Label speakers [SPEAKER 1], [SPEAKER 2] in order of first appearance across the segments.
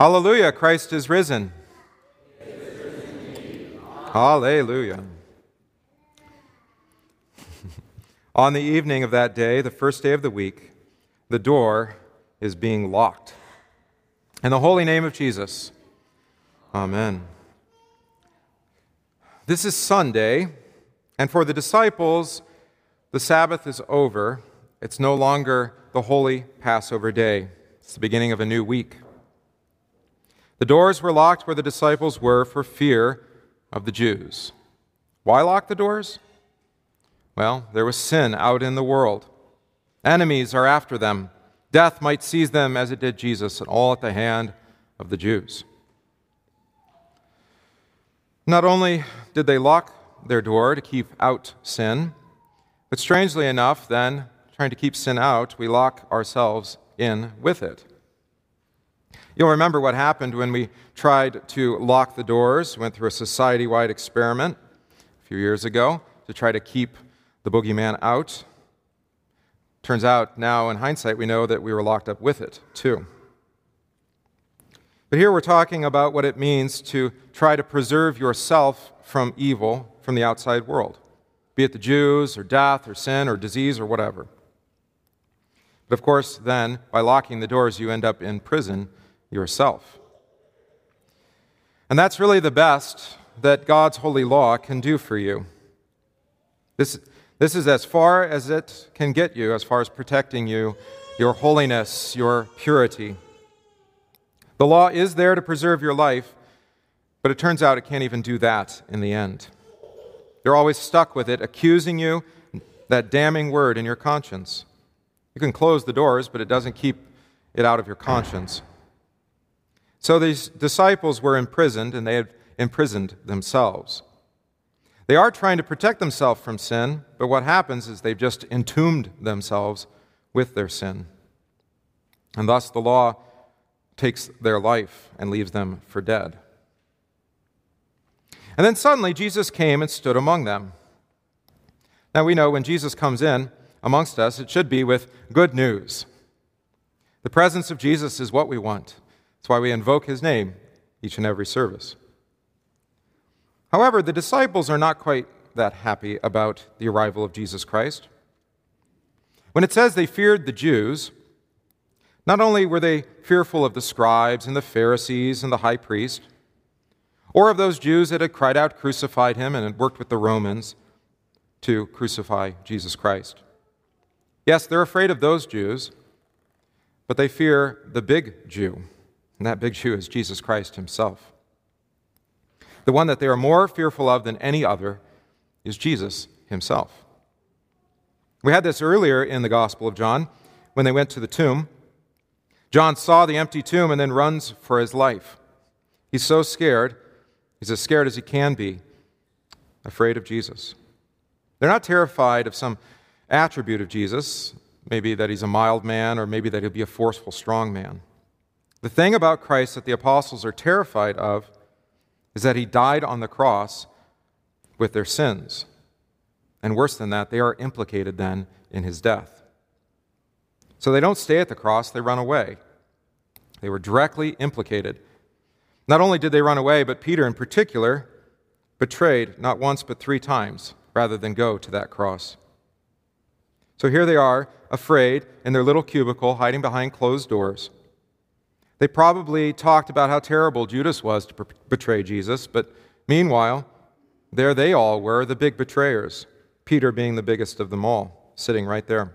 [SPEAKER 1] Hallelujah, Christ is risen. Hallelujah. On the evening of that day, the first day of the week, the door is being locked. In the holy name of Jesus, Amen. This is Sunday, and for the disciples, the Sabbath is over. It's no longer the holy Passover day, it's the beginning of a new week. The doors were locked where the disciples were for fear of the Jews. Why lock the doors? Well, there was sin out in the world. Enemies are after them. Death might seize them as it did Jesus, and all at the hand of the Jews. Not only did they lock their door to keep out sin, but strangely enough, then, trying to keep sin out, we lock ourselves in with it. You'll remember what happened when we tried to lock the doors, went through a society wide experiment a few years ago to try to keep the boogeyman out. Turns out now, in hindsight, we know that we were locked up with it, too. But here we're talking about what it means to try to preserve yourself from evil from the outside world, be it the Jews, or death, or sin, or disease, or whatever. But of course, then, by locking the doors, you end up in prison yourself. And that's really the best that God's holy law can do for you. This, this is as far as it can get you, as far as protecting you, your holiness, your purity. The law is there to preserve your life, but it turns out it can't even do that in the end. You're always stuck with it, accusing you, that damning word in your conscience. You can close the doors, but it doesn't keep it out of your conscience. So these disciples were imprisoned, and they had imprisoned themselves. They are trying to protect themselves from sin, but what happens is they've just entombed themselves with their sin. And thus the law takes their life and leaves them for dead. And then suddenly Jesus came and stood among them. Now we know when Jesus comes in amongst us, it should be with good news. The presence of Jesus is what we want. That's why we invoke his name each and every service. However, the disciples are not quite that happy about the arrival of Jesus Christ. When it says they feared the Jews, not only were they fearful of the scribes and the Pharisees and the high priest, or of those Jews that had cried out, crucified him, and had worked with the Romans to crucify Jesus Christ. Yes, they're afraid of those Jews, but they fear the big Jew, and that big Jew is Jesus Christ himself. The one that they are more fearful of than any other is Jesus himself. We had this earlier in the Gospel of John when they went to the tomb. John saw the empty tomb and then runs for his life. He's so scared, he's as scared as he can be, afraid of Jesus. They're not terrified of some attribute of Jesus, maybe that he's a mild man or maybe that he'll be a forceful, strong man. The thing about Christ that the apostles are terrified of is that he died on the cross with their sins. And worse than that, they are implicated then in his death. So they don't stay at the cross, they run away. They were directly implicated. Not only did they run away, but Peter in particular betrayed not once but three times rather than go to that cross. So here they are, afraid, in their little cubicle, hiding behind closed doors. They probably talked about how terrible Judas was to betray Jesus, but meanwhile, there they all were, the big betrayers, Peter being the biggest of them all, sitting right there.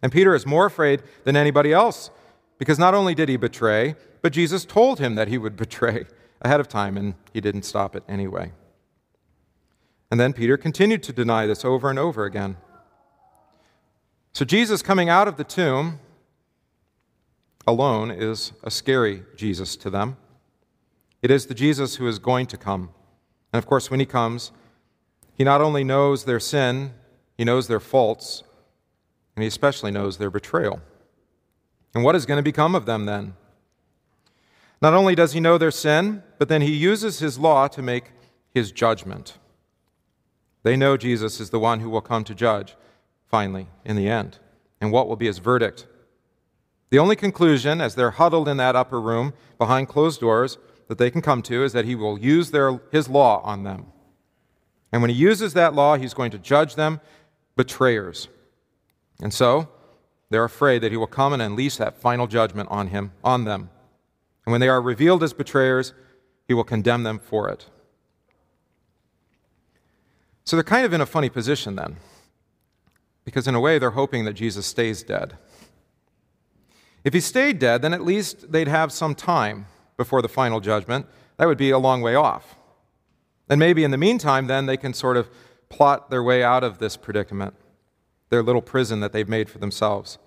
[SPEAKER 1] And Peter is more afraid than anybody else because not only did he betray, but Jesus told him that he would betray ahead of time, and he didn't stop it anyway. And then Peter continued to deny this over and over again. So Jesus coming out of the tomb alone is a scary Jesus to them. It is the Jesus who is going to come. And of course, when he comes, he not only knows their sin, he knows their faults, and he especially knows their betrayal. And what is going to become of them then? Not only does he know their sin, but then he uses his law to make his judgment. They know Jesus is the one who will come to judge, finally, in the end. And what will be his verdict? The only conclusion, as they're huddled in that upper room behind closed doors, that they can come to is that he will use their, his law on them. And when he uses that law, he's going to judge them betrayers. And so, they're afraid that he will come and unleash that final judgment on him, on them. And when they are revealed as betrayers, he will condemn them for it. So they're kind of in a funny position then, because in a way they're hoping that Jesus stays dead. If he stayed dead, then at least they'd have some time before the final judgment. That would be a long way off. And maybe in the meantime, then they can sort of plot their way out of this predicament, their little prison that they've made for themselves.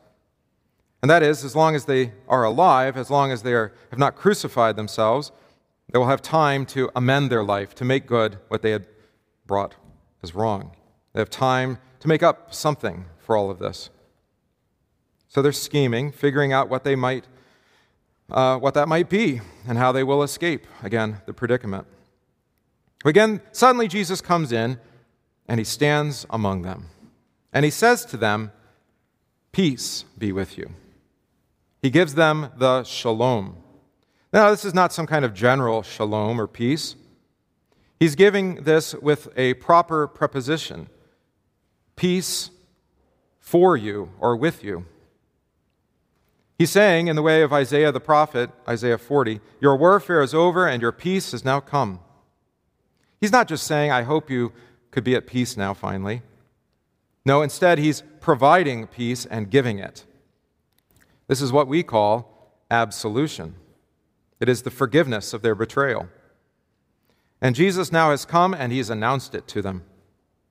[SPEAKER 1] And that is, as long as they are alive, as long as they are, have not crucified themselves, they will have time to amend their life, to make good what they had brought as wrong. They have time to make up something for all of this. So they're scheming, figuring out what they might, uh, what that might be, and how they will escape again the predicament. Again, suddenly Jesus comes in, and he stands among them, and he says to them, "Peace be with you." He gives them the shalom. Now, this is not some kind of general shalom or peace. He's giving this with a proper preposition peace for you or with you. He's saying, in the way of Isaiah the prophet, Isaiah 40, Your warfare is over and your peace has now come. He's not just saying, I hope you could be at peace now, finally. No, instead, he's providing peace and giving it. This is what we call absolution. It is the forgiveness of their betrayal. And Jesus now has come and he's announced it to them.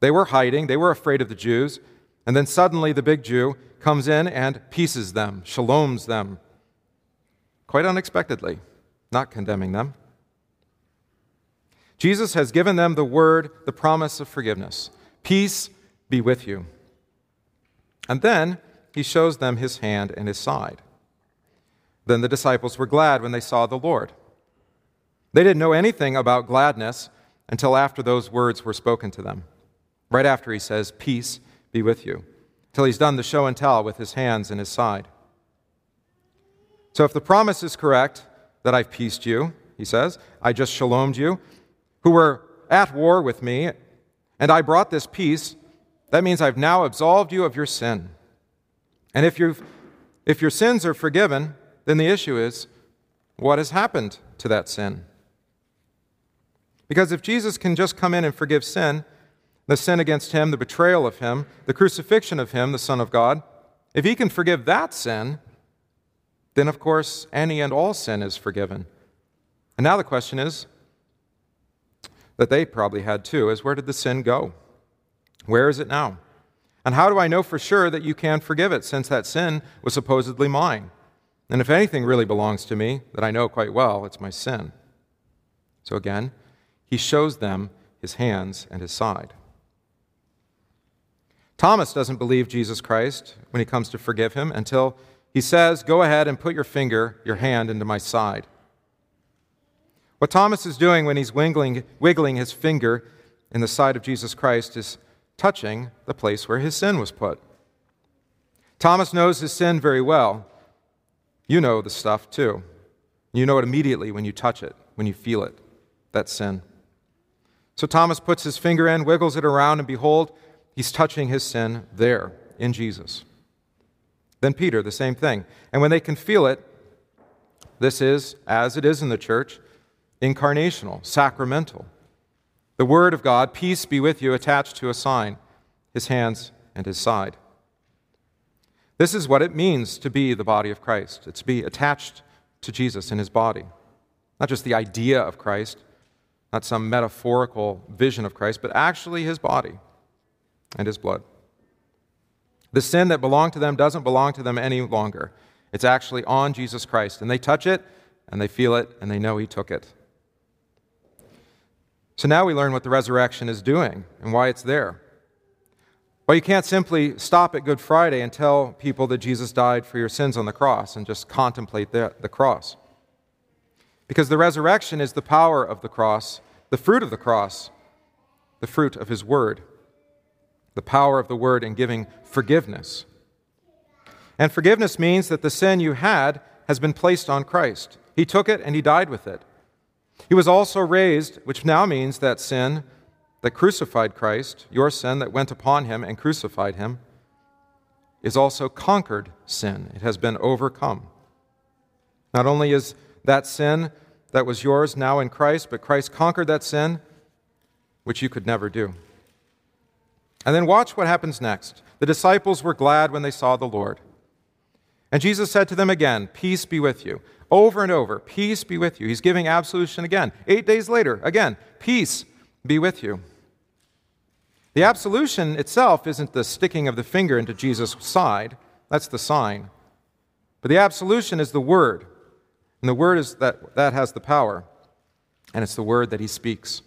[SPEAKER 1] They were hiding, they were afraid of the Jews, and then suddenly the big Jew comes in and pieces them, shaloms them, quite unexpectedly, not condemning them. Jesus has given them the word, the promise of forgiveness. Peace be with you. And then he shows them his hand and his side. Then the disciples were glad when they saw the Lord. They didn't know anything about gladness until after those words were spoken to them. Right after he says, Peace be with you, till he's done the show and tell with his hands and his side. So if the promise is correct that I've peaced you, he says, I just shalomed you, who were at war with me, and I brought this peace, that means I've now absolved you of your sin. And if, you if your sins are forgiven, then the issue is what has happened to that sin? Because if Jesus can just come in and forgive sin, the sin against him, the betrayal of him, the crucifixion of him, the Son of God, if he can forgive that sin, then of course any and all sin is forgiven. And now the question is that they probably had too is where did the sin go? Where is it now? And how do I know for sure that you can forgive it, since that sin was supposedly mine? And if anything really belongs to me that I know quite well, it's my sin. So again, he shows them his hands and his side. Thomas doesn't believe Jesus Christ when he comes to forgive him until he says, Go ahead and put your finger, your hand, into my side. What Thomas is doing when he's wiggling, wiggling his finger in the side of Jesus Christ is touching the place where his sin was put. Thomas knows his sin very well. You know the stuff too. You know it immediately when you touch it, when you feel it, that sin. So Thomas puts his finger in, wiggles it around, and behold, he's touching his sin there in Jesus. Then Peter, the same thing. And when they can feel it, this is, as it is in the church, incarnational, sacramental. The Word of God, peace be with you, attached to a sign, his hands and his side. This is what it means to be the body of Christ. It's to be attached to Jesus in his body. Not just the idea of Christ, not some metaphorical vision of Christ, but actually his body and his blood. The sin that belonged to them doesn't belong to them any longer. It's actually on Jesus Christ. And they touch it, and they feel it, and they know he took it. So now we learn what the resurrection is doing and why it's there. Well, you can't simply stop at Good Friday and tell people that Jesus died for your sins on the cross and just contemplate the, the cross. Because the resurrection is the power of the cross, the fruit of the cross, the fruit of his word, the power of the word in giving forgiveness. And forgiveness means that the sin you had has been placed on Christ. He took it and he died with it. He was also raised, which now means that sin that crucified Christ, your sin that went upon him and crucified him, is also conquered sin. It has been overcome. Not only is that sin that was yours now in Christ, but Christ conquered that sin, which you could never do. And then watch what happens next. The disciples were glad when they saw the Lord. And Jesus said to them again, Peace be with you. Over and over, peace be with you. He's giving absolution again. Eight days later, again, peace be with you. The absolution itself isn't the sticking of the finger into Jesus' side, that's the sign. But the absolution is the word. And the word is that that has the power. And it's the word that he speaks.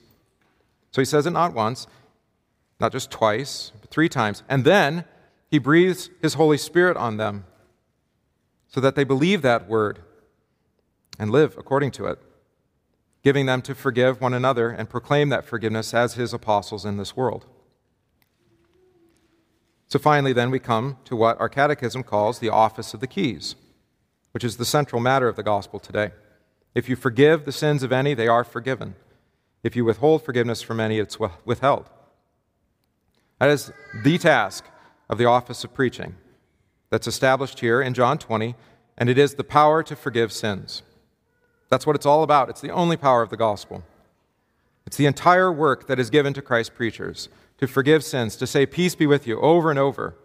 [SPEAKER 1] So he says it not once, not just twice, but three times. And then he breathes his Holy Spirit on them so that they believe that word and live according to it, giving them to forgive one another and proclaim that forgiveness as his apostles in this world. So finally, then, we come to what our catechism calls the office of the keys, which is the central matter of the gospel today. If you forgive the sins of any, they are forgiven. If you withhold forgiveness from any, it's withheld. That is the task of the office of preaching that's established here in John 20, and it is the power to forgive sins. That's what it's all about. It's the only power of the gospel. It's the entire work that is given to Christ preachers to forgive sins, to say, Peace be with you, over and over.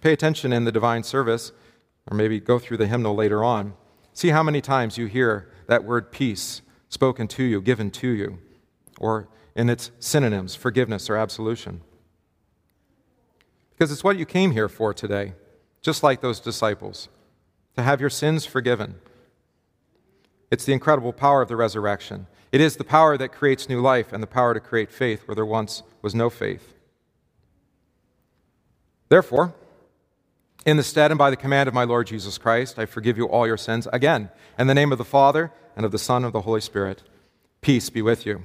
[SPEAKER 1] Pay attention in the divine service, or maybe go through the hymnal later on. See how many times you hear that word peace spoken to you, given to you, or in its synonyms, forgiveness or absolution. Because it's what you came here for today, just like those disciples, to have your sins forgiven. It's the incredible power of the resurrection. It is the power that creates new life and the power to create faith where there once was no faith. Therefore, in the stead and by the command of my Lord Jesus Christ, I forgive you all your sins. Again, in the name of the Father, and of the Son, and of the Holy Spirit. Peace be with you.